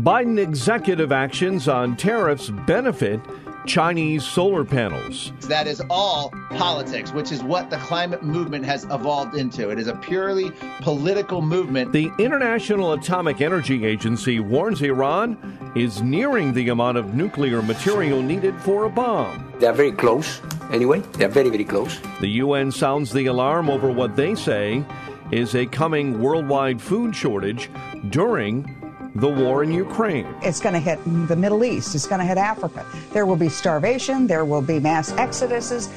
Biden executive actions on tariffs benefit Chinese solar panels. That is all politics, which is what the climate movement has evolved into. It is a purely political movement. The International Atomic Energy Agency warns Iran is nearing the amount of nuclear material needed for a bomb. They're very close, anyway. They're very, very close. The UN sounds the alarm over what they say is a coming worldwide food shortage during the war in Ukraine. It's going to hit the Middle East. It's going to hit Africa. There will be starvation. There will be mass exoduses.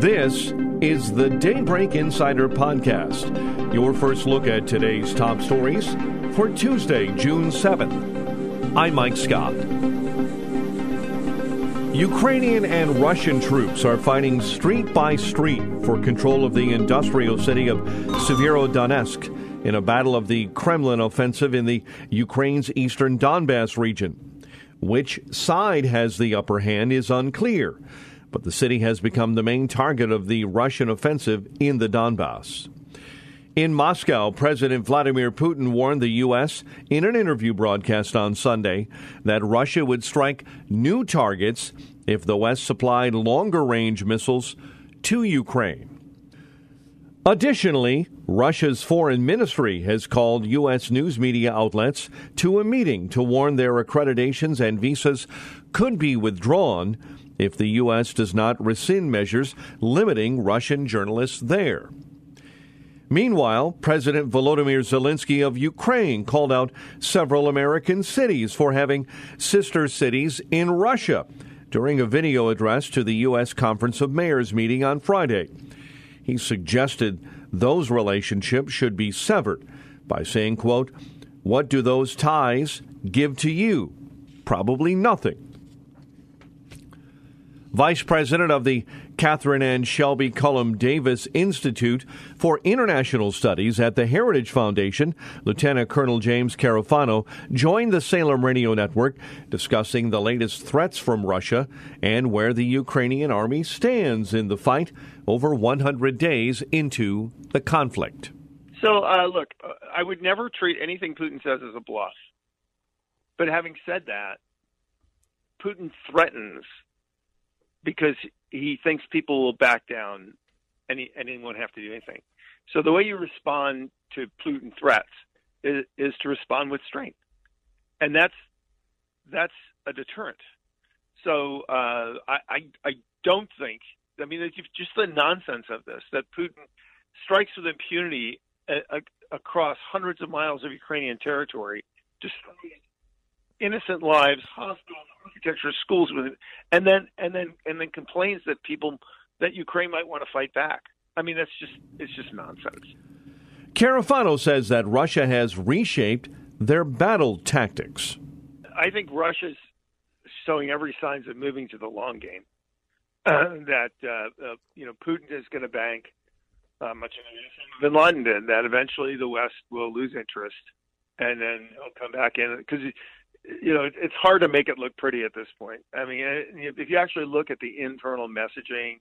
This is the Daybreak Insider Podcast, your first look at today's top stories for Tuesday, June 7th. I'm Mike Scott. Ukrainian and Russian troops are fighting street by street for control of the industrial city of Severodonetsk in a battle of the Kremlin offensive in the Ukraine's eastern Donbass region. Which side has the upper hand is unclear, but the city has become the main target of the Russian offensive in the Donbass. In Moscow, President Vladimir Putin warned the U.S. in an interview broadcast on Sunday that Russia would strike new targets if the West supplied longer range missiles to Ukraine. Additionally, Russia's foreign ministry has called U.S. news media outlets to a meeting to warn their accreditations and visas could be withdrawn if the U.S. does not rescind measures limiting Russian journalists there. Meanwhile, President Volodymyr Zelensky of Ukraine called out several American cities for having sister cities in Russia during a video address to the U.S. Conference of Mayors meeting on Friday. He suggested those relationships should be severed by saying, quote, What do those ties give to you? Probably nothing. Vice President of the Kathryn and Shelby Cullom Davis Institute for International Studies at the Heritage Foundation, Lieutenant Colonel James Carafano, joined the Salem Radio Network discussing the latest threats from Russia and where the Ukrainian army stands in the fight over 100 days into the conflict. So, uh, look, I would never treat anything Putin says as a bluff. But having said that, Putin threatens because he thinks people will back down and he, and he won't have to do anything. So the way you respond to Putin threats is, is to respond with strength, and that's that's a deterrent. So uh, I, I I don't think I mean just the nonsense of this that Putin strikes with impunity a, a, across hundreds of miles of Ukrainian territory, destroying innocent lives, hospitals, architecture, schools with it, and then and then and then complains that people that Ukraine might want to fight back. I mean, that's just it's just nonsense. Carafano says that Russia has reshaped their battle tactics. I think Russia's showing every signs of moving to the long game. Uh, that uh, uh, you know Putin is going to bank uh, much of Bin Laden did. That eventually the West will lose interest, and then he'll come back in because you know, it's hard to make it look pretty at this point. I mean, uh, if you actually look at the internal messaging,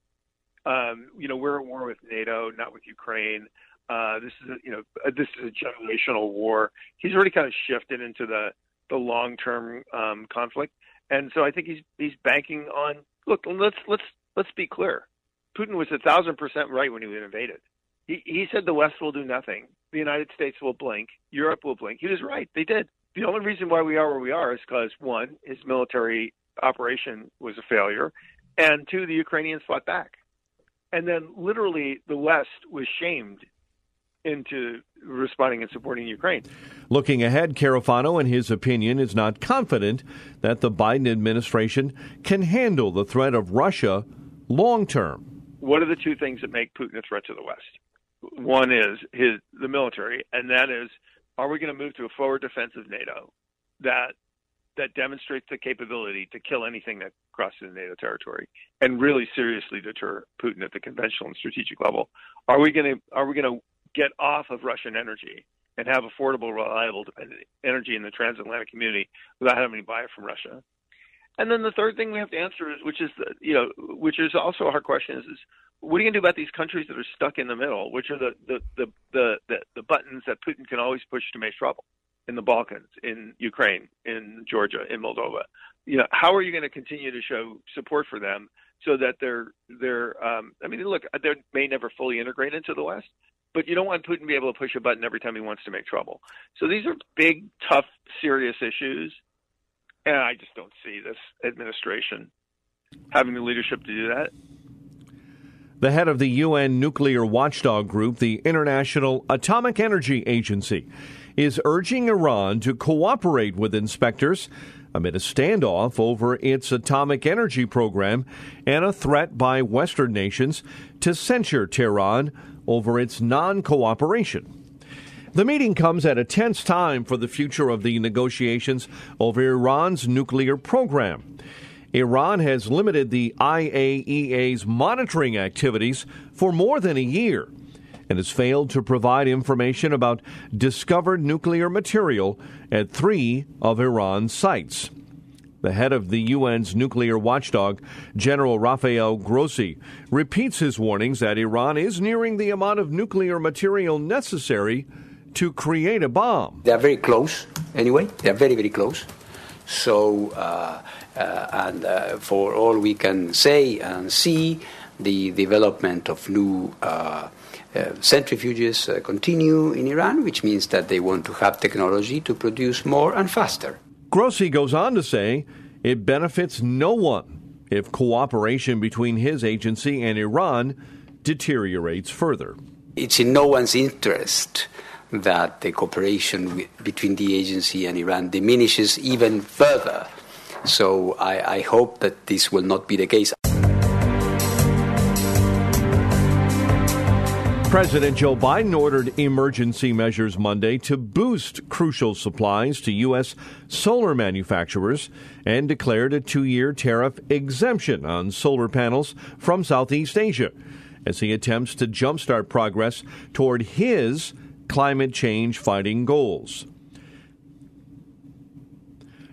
um, you know, we're at war with NATO, not with Ukraine. Uh, this is, a, you know, uh, this is a generational war. He's already kind of shifted into the the long term um, conflict, and so I think he's he's banking on. Look, let's let's let's be clear. Putin was a thousand percent right when he invaded. He he said the West will do nothing. The United States will blink. Europe will blink. He was right. They did the only reason why we are where we are is because one, his military operation was a failure, and two, the Ukrainians fought back, and then literally the West was shamed into responding and supporting Ukraine. Looking ahead, Carafano, in his opinion, is not confident that the Biden administration can handle the threat of Russia long term. What are the two things that make Putin a threat to the West? One is his the military, and that is, are we going to move to a forward defensive NATO that that demonstrates the capability to kill anything that crosses NATO territory and really seriously deter Putin at the conventional and strategic level? Are we going to are we going to get off of Russian energy and have affordable, reliable energy in the transatlantic community without having to buy it from Russia? And then the third thing we have to answer is, which is you know, which is also a hard question, is, is what are you going to do about these countries that are stuck in the middle, which are the the the the, the, the buttons that Putin can always push to make trouble? in the Balkans, in Ukraine, in Georgia, in Moldova. You know, how are you going to continue to show support for them so that they're they're um, I mean, look, they may never fully integrate into the West, but you don't want Putin to be able to push a button every time he wants to make trouble. So these are big, tough, serious issues, and I just don't see this administration having the leadership to do that. The head of the UN nuclear watchdog group, the International Atomic Energy Agency, is urging Iran to cooperate with inspectors amid a standoff over its atomic energy program and a threat by Western nations to censure Tehran over its non cooperation. The meeting comes at a tense time for the future of the negotiations over Iran's nuclear program. Iran has limited the IAEA's monitoring activities for more than a year and has failed to provide information about discovered nuclear material at three of Iran's sites. The head of the UN's nuclear watchdog, General Rafael Grossi, repeats his warnings that Iran is nearing the amount of nuclear material necessary to create a bomb. They are very close, anyway. They are very, very close. So, uh, uh, and uh, for all we can say and see, the development of new uh, uh, centrifuges uh, continue in Iran, which means that they want to have technology to produce more and faster. Grossi goes on to say it benefits no one if cooperation between his agency and Iran deteriorates further. It's in no one's interest that the cooperation between the agency and Iran diminishes even further. So I, I hope that this will not be the case. President Joe Biden ordered emergency measures Monday to boost crucial supplies to U.S. solar manufacturers and declared a two year tariff exemption on solar panels from Southeast Asia as he attempts to jumpstart progress toward his climate change fighting goals.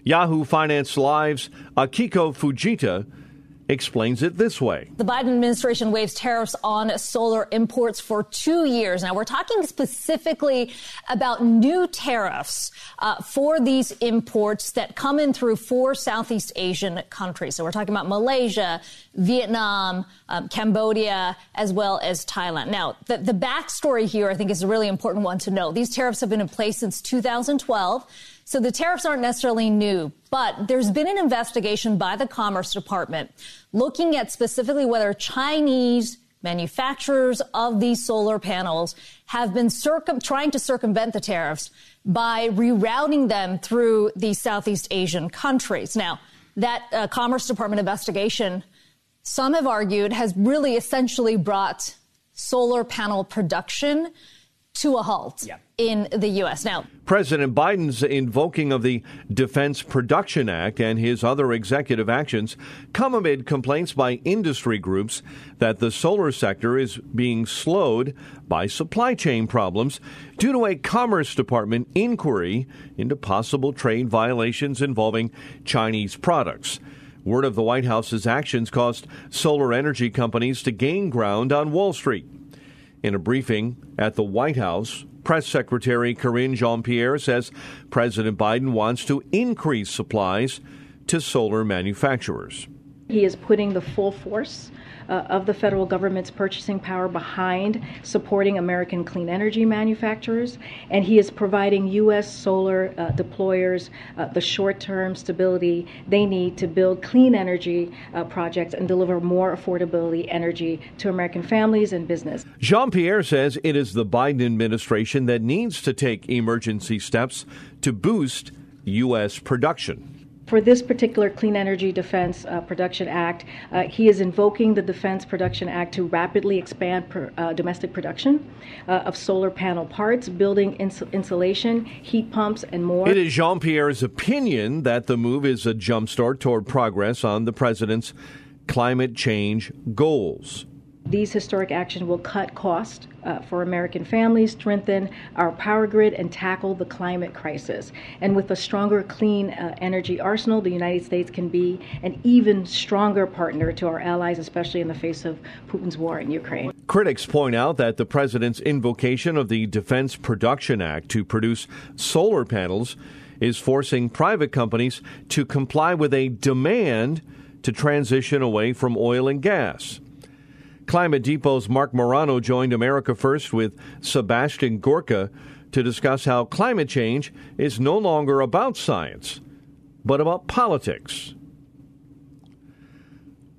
Yahoo Finance Live's Akiko Fujita explains it this way. The Biden administration waives tariffs on solar imports for two years. Now, we're talking specifically about new tariffs uh, for these imports that come in through four Southeast Asian countries. So we're talking about Malaysia, Vietnam, um, Cambodia, as well as Thailand. Now, the, the backstory here, I think, is a really important one to know. These tariffs have been in place since 2012. So the tariffs aren't necessarily new, but there's been an investigation by the Commerce Department looking at specifically whether Chinese manufacturers of these solar panels have been circum- trying to circumvent the tariffs by rerouting them through the Southeast Asian countries. Now, that uh, Commerce Department investigation, some have argued, has really essentially brought solar panel production to a halt yeah. in the U.S. Now, President Biden's invoking of the Defense Production Act and his other executive actions come amid complaints by industry groups that the solar sector is being slowed by supply chain problems due to a Commerce Department inquiry into possible trade violations involving Chinese products. Word of the White House's actions caused solar energy companies to gain ground on Wall Street. In a briefing at the White House, Press Secretary Karine Jean Pierre says President Biden wants to increase supplies to solar manufacturers. He is putting the full force uh, of the federal government's purchasing power behind supporting American clean energy manufacturers, and he is providing U.S. solar uh, deployers uh, the short term stability they need to build clean energy uh, projects and deliver more affordability energy to American families and business. Jean Pierre says it is the Biden administration that needs to take emergency steps to boost U.S. production. For this particular Clean Energy Defense uh, Production Act, uh, he is invoking the Defense Production Act to rapidly expand per, uh, domestic production uh, of solar panel parts, building ins- insulation, heat pumps, and more. It is Jean Pierre's opinion that the move is a jumpstart toward progress on the president's climate change goals. These historic actions will cut costs uh, for American families, strengthen our power grid, and tackle the climate crisis. And with a stronger clean uh, energy arsenal, the United States can be an even stronger partner to our allies, especially in the face of Putin's war in Ukraine. Critics point out that the president's invocation of the Defense Production Act to produce solar panels is forcing private companies to comply with a demand to transition away from oil and gas. Climate Depot's Marc Morano joined America First with Sebastian Gorka to discuss how climate change is no longer about science, but about politics.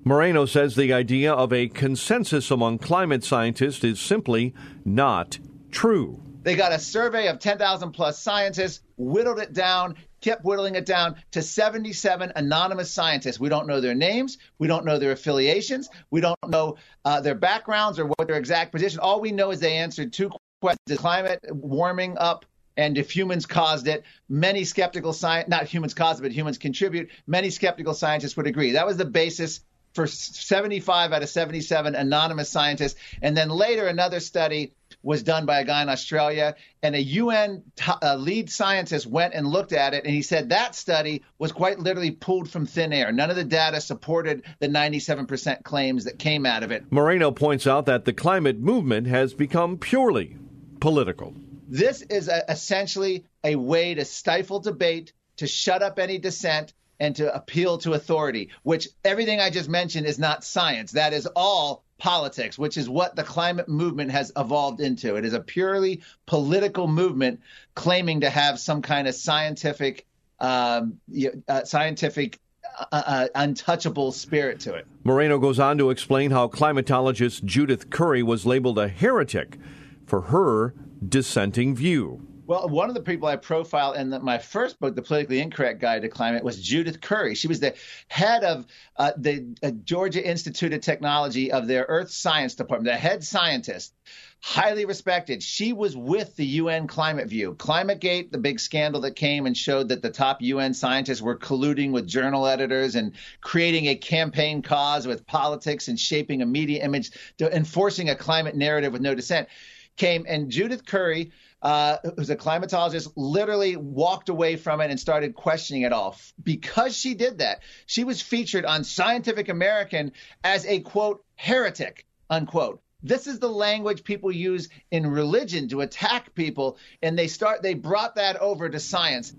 Morano says the idea of a consensus among climate scientists is simply not true. They got a survey of 10,000 plus scientists, whittled it down, kept whittling it down to 77 anonymous scientists. We don't know their names. We don't know their affiliations. We don't know uh, their backgrounds or what their exact position. All we know is they answered two questions climate warming up and if humans caused it, many skeptical science, not humans caused it, but humans contribute, many skeptical scientists would agree. That was the basis for 75 out of 77 anonymous scientists. And then later, another study was done by a guy in Australia, and a UN t- uh, lead scientist went and looked at it, and he said that study was quite literally pulled from thin air. None of the data supported the 97% claims that came out of it. Morano points out that the climate movement has become purely political. This is a, essentially a way to stifle debate, to shut up any dissent, and to appeal to authority, which everything I just mentioned is not science. That is all politics, which is what the climate movement has evolved into. It is a purely political movement claiming to have some kind of scientific, um, uh, scientific uh, uh, untouchable spirit to it. Morano goes on to explain how climatologist Judith Curry was labeled a heretic for her dissenting view. Well, one of the people I profile in the, my first book, The Politically Incorrect Guide to Climate, was Judith Curry. She was the head of uh, the uh, Georgia Institute of Technology of their Earth Science Department, the head scientist, highly respected. She was with the UN Climate View. ClimateGate, the big scandal that came and showed that the top UN scientists were colluding with journal editors and creating a campaign cause with politics and shaping a media image, to enforcing a climate narrative with no dissent came and Judith Curry uh, who's a climatologist, literally walked away from it and started questioning it all. Because she did that, she was featured on Scientific American as a quote heretic unquote. This is the language people use in religion to attack people, and they start they brought that over to science.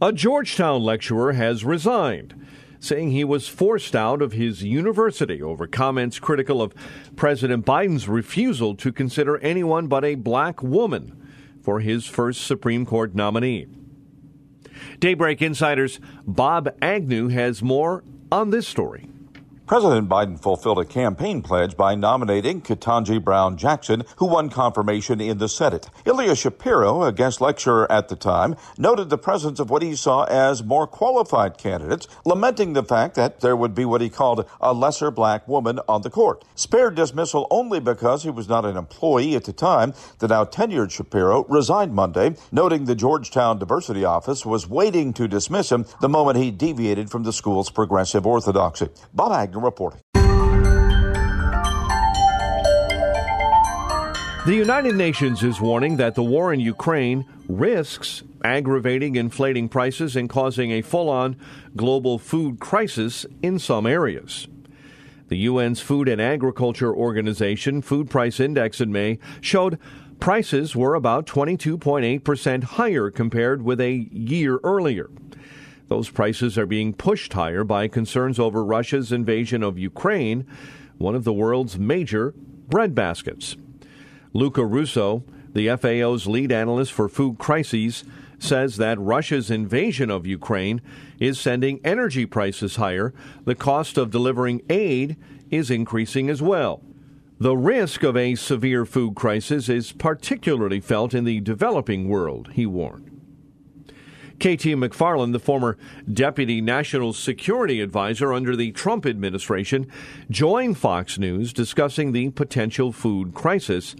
A Georgetown lecturer has resigned saying he was forced out of his university over comments critical of President Biden's refusal to consider anyone but a black woman for his first Supreme Court nominee. Daybreak Insider's Bob Agnew has more on this story. President Biden fulfilled a campaign pledge by nominating Ketanji Brown Jackson, who won confirmation in the Senate. Ilya Shapiro, a guest lecturer at the time, noted the presence of what he saw as more qualified candidates, lamenting the fact that there would be what he called a lesser black woman on the court. Spared dismissal only because he was not an employee at the time, the now tenured Shapiro resigned Monday, noting the Georgetown Diversity Office was waiting to dismiss him the moment he deviated from the school's progressive orthodoxy. Bob Agnew reporting. The United Nations is warning that the war in Ukraine risks aggravating inflating prices and causing a full on global food crisis in some areas. The UN's Food and Agriculture Organization Food Price Index in May showed prices were about 22.8% higher compared with a year earlier. Those prices are being pushed higher by concerns over Russia's invasion of Ukraine, one of the world's major breadbaskets. Luca Russo, the FAO's lead analyst for food crises, says that Russia's invasion of Ukraine is sending energy prices higher. The cost of delivering aid is increasing as well. The risk of a severe food crisis is particularly felt in the developing world, he warned. KT McFarland, the former deputy national security advisor under the Trump administration, joined Fox News discussing the potential food crisis,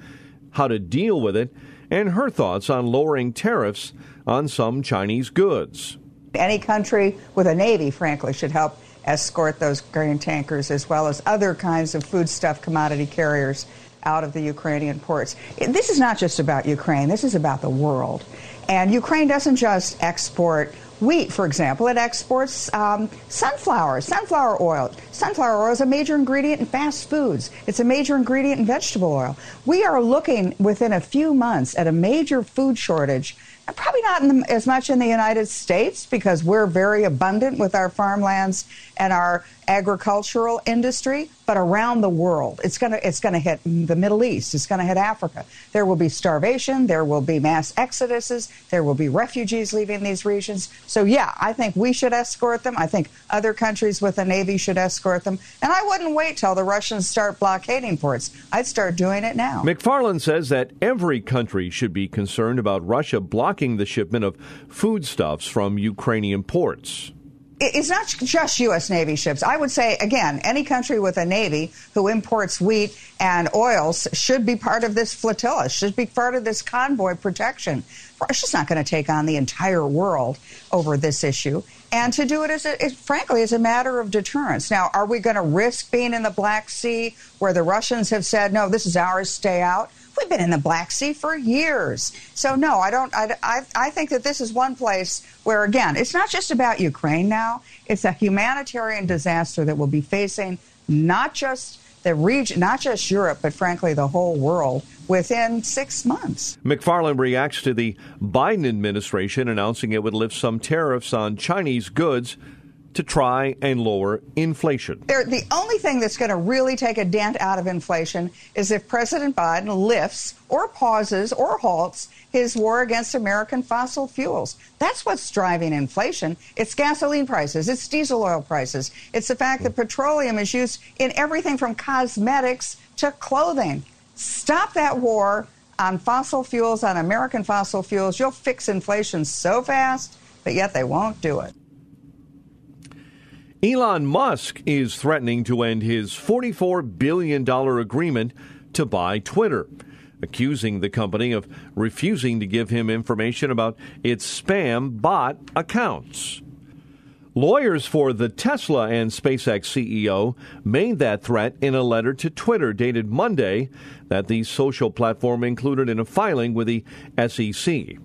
how to deal with it, and her thoughts on lowering tariffs on some Chinese goods. Any country with a navy, frankly, should help escort those grain tankers as well as other kinds of foodstuff commodity carriers out of the Ukrainian ports. This is not just about Ukraine, this is about the world. And Ukraine doesn't just export wheat, for example, it exports um, sunflower, sunflower oil. Sunflower oil is a major ingredient in fast foods. It's a major ingredient in vegetable oil. We are looking within a few months at a major food shortage Probably not the, as much in the United States because we're very abundant with our farmlands and our agricultural industry, but around the world. It's going to it's going to hit the Middle East. It's going to hit Africa. There will be starvation. There will be mass exoduses. There will be refugees leaving these regions. So yeah, I think we should escort them. I think other countries with a navy should escort them. And I wouldn't wait till the Russians start blockading ports. I'd start doing it now. McFarland says that every country should be concerned about Russia blocking the shipment of foodstuffs from Ukrainian ports it's not just U.S. Navy ships. I would say, again, any country with a Navy who imports wheat and oils should be part of this flotilla, should be part of this convoy protection. Russia's not going to take on the entire world over this issue. And to do it, as a, it, frankly, is a matter of deterrence. Now, are we going to risk being in the Black Sea where the Russians have said, no, this is ours, stay out? We've been in the Black Sea for years. So, no, I don't. I, I, I think that this is one place where, again, it's not just about Ukraine now, it's a humanitarian disaster that we'll be facing not just the region, not just Europe, but frankly, the whole world within six months. McFarland reacts to the Biden administration announcing it would lift some tariffs on Chinese goods to try and lower inflation. They're, the only thing that's going to really take a dent out of inflation is if President Biden lifts or pauses or halts his war against American fossil fuels. That's what's driving inflation. It's gasoline prices, it's diesel oil prices, it's the fact that petroleum is used in everything from cosmetics to clothing. Stop that war on fossil fuels, on American fossil fuels. You'll fix inflation so fast, but yet they won't do it. Elon Musk is threatening to end his $44 billion agreement to buy Twitter, accusing the company of refusing to give him information about its spam bot accounts. Lawyers for the Tesla and SpaceX CEO made that threat in a letter to Twitter dated Monday that the social platform included in a filing with the SEC.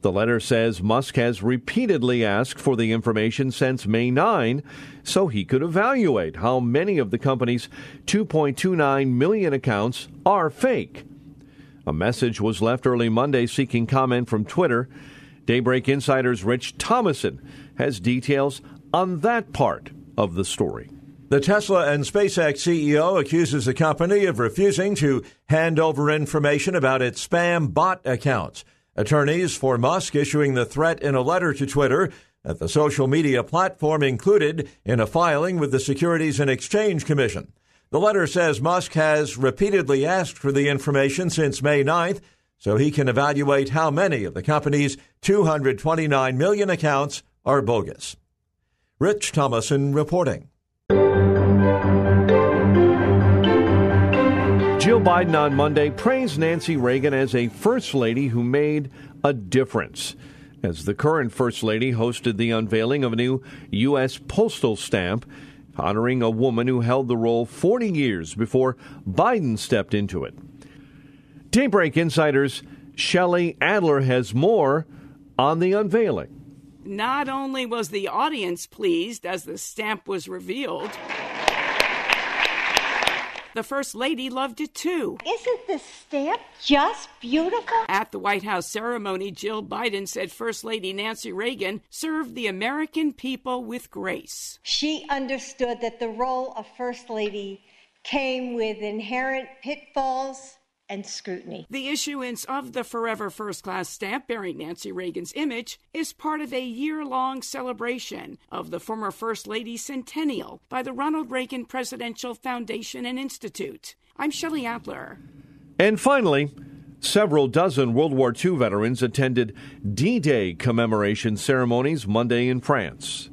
The letter says Musk has repeatedly asked for the information since May 9 so he could evaluate how many of the company's 2.29 million accounts are fake. A message was left early Monday seeking comment from Twitter. Daybreak Insider's Rich Thomason has details on that part of the story. The Tesla and SpaceX CEO accuses the company of refusing to hand over information about its spam bot accounts. Attorneys for Musk issuing the threat in a letter to Twitter that the social media platform included in a filing with the Securities and Exchange Commission. The letter says Musk has repeatedly asked for the information since May 9th so he can evaluate how many of the company's 229 million accounts are bogus. Rich Thomason reporting. Jill Biden on Monday praised Nancy Reagan as a first lady who made a difference. As the current first lady hosted the unveiling of a new U.S. postal stamp honoring a woman who held the role 40 years before Biden stepped into it. Daybreak Insider's Shelley Adler has more on the unveiling. Not only was the audience pleased as the stamp was revealed, the First Lady loved it too. Isn't the stamp just beautiful? At the White House ceremony, Jill Biden said First Lady Nancy Reagan served the American people with grace. She understood that the role of First Lady came with inherent pitfalls and scrutiny. The issuance of the Forever First Class stamp bearing Nancy Reagan's image is part of a year long celebration of the former First Lady's centennial by the Ronald Reagan Presidential Foundation and Institute. I'm Shelley Adler. And finally, Several dozen World War II veterans attended D Day commemoration ceremonies Monday in France.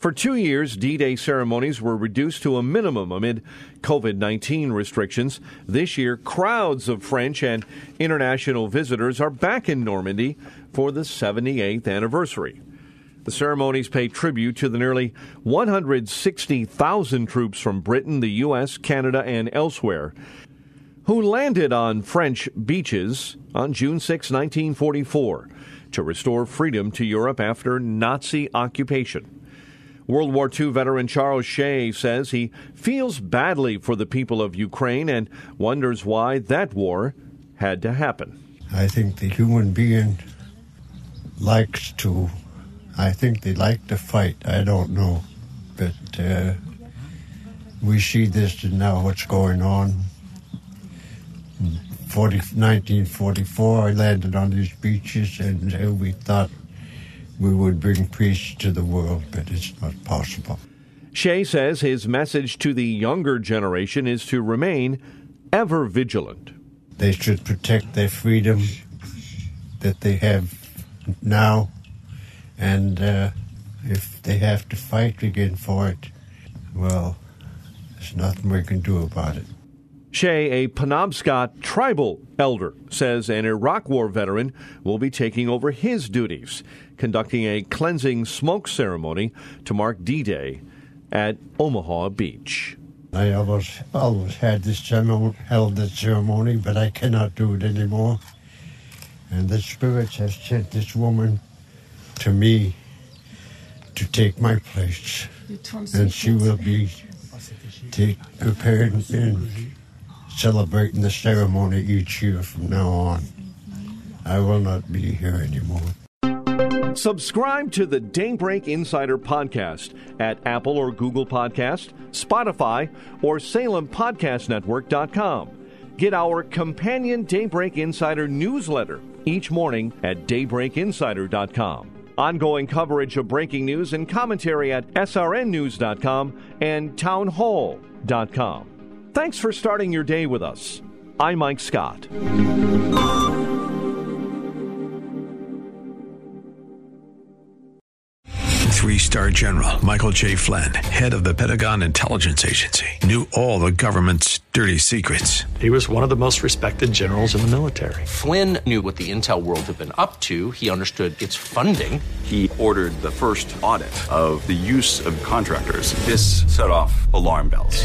For two years, D Day ceremonies were reduced to a minimum amid COVID 19 restrictions. This year, crowds of French and international visitors are back in Normandy for the 78th anniversary. The ceremonies pay tribute to the nearly 160,000 troops from Britain, the U.S., Canada, and elsewhere who landed on French beaches on June 6, 1944, to restore freedom to Europe after Nazi occupation. World War II veteran Charles Shay says he feels badly for the people of Ukraine and wonders why that war had to happen. I think the human being likes to, I think they like to fight. I don't know. But uh, we see this and now what's going on 40, 1944, I landed on these beaches, and uh, we thought we would bring peace to the world, but it's not possible. Shay says his message to the younger generation is to remain ever vigilant. They should protect their freedom that they have now, and uh, if they have to fight again for it, well, there's nothing we can do about it. Shay, a Penobscot tribal elder, says an Iraq War veteran will be taking over his duties, conducting a cleansing smoke ceremony to mark D Day at Omaha Beach. I always, always had this ceremony, held this ceremony, but I cannot do it anymore. And the spirits have sent this woman to me to take my place. And she will be take, prepared and celebrating the ceremony each year from now on. I will not be here anymore. Subscribe to the Daybreak Insider podcast at Apple or Google Podcast, Spotify, or SalemPodcastNetwork.com. Get our companion Daybreak Insider newsletter each morning at DaybreakInsider.com. Ongoing coverage of breaking news and commentary at SRNNews.com and TownHall.com. Thanks for starting your day with us. I'm Mike Scott. Three star general Michael J. Flynn, head of the Pentagon Intelligence Agency, knew all the government's dirty secrets. He was one of the most respected generals in the military. Flynn knew what the intel world had been up to, he understood its funding. He ordered the first audit of the use of contractors. This set off alarm bells.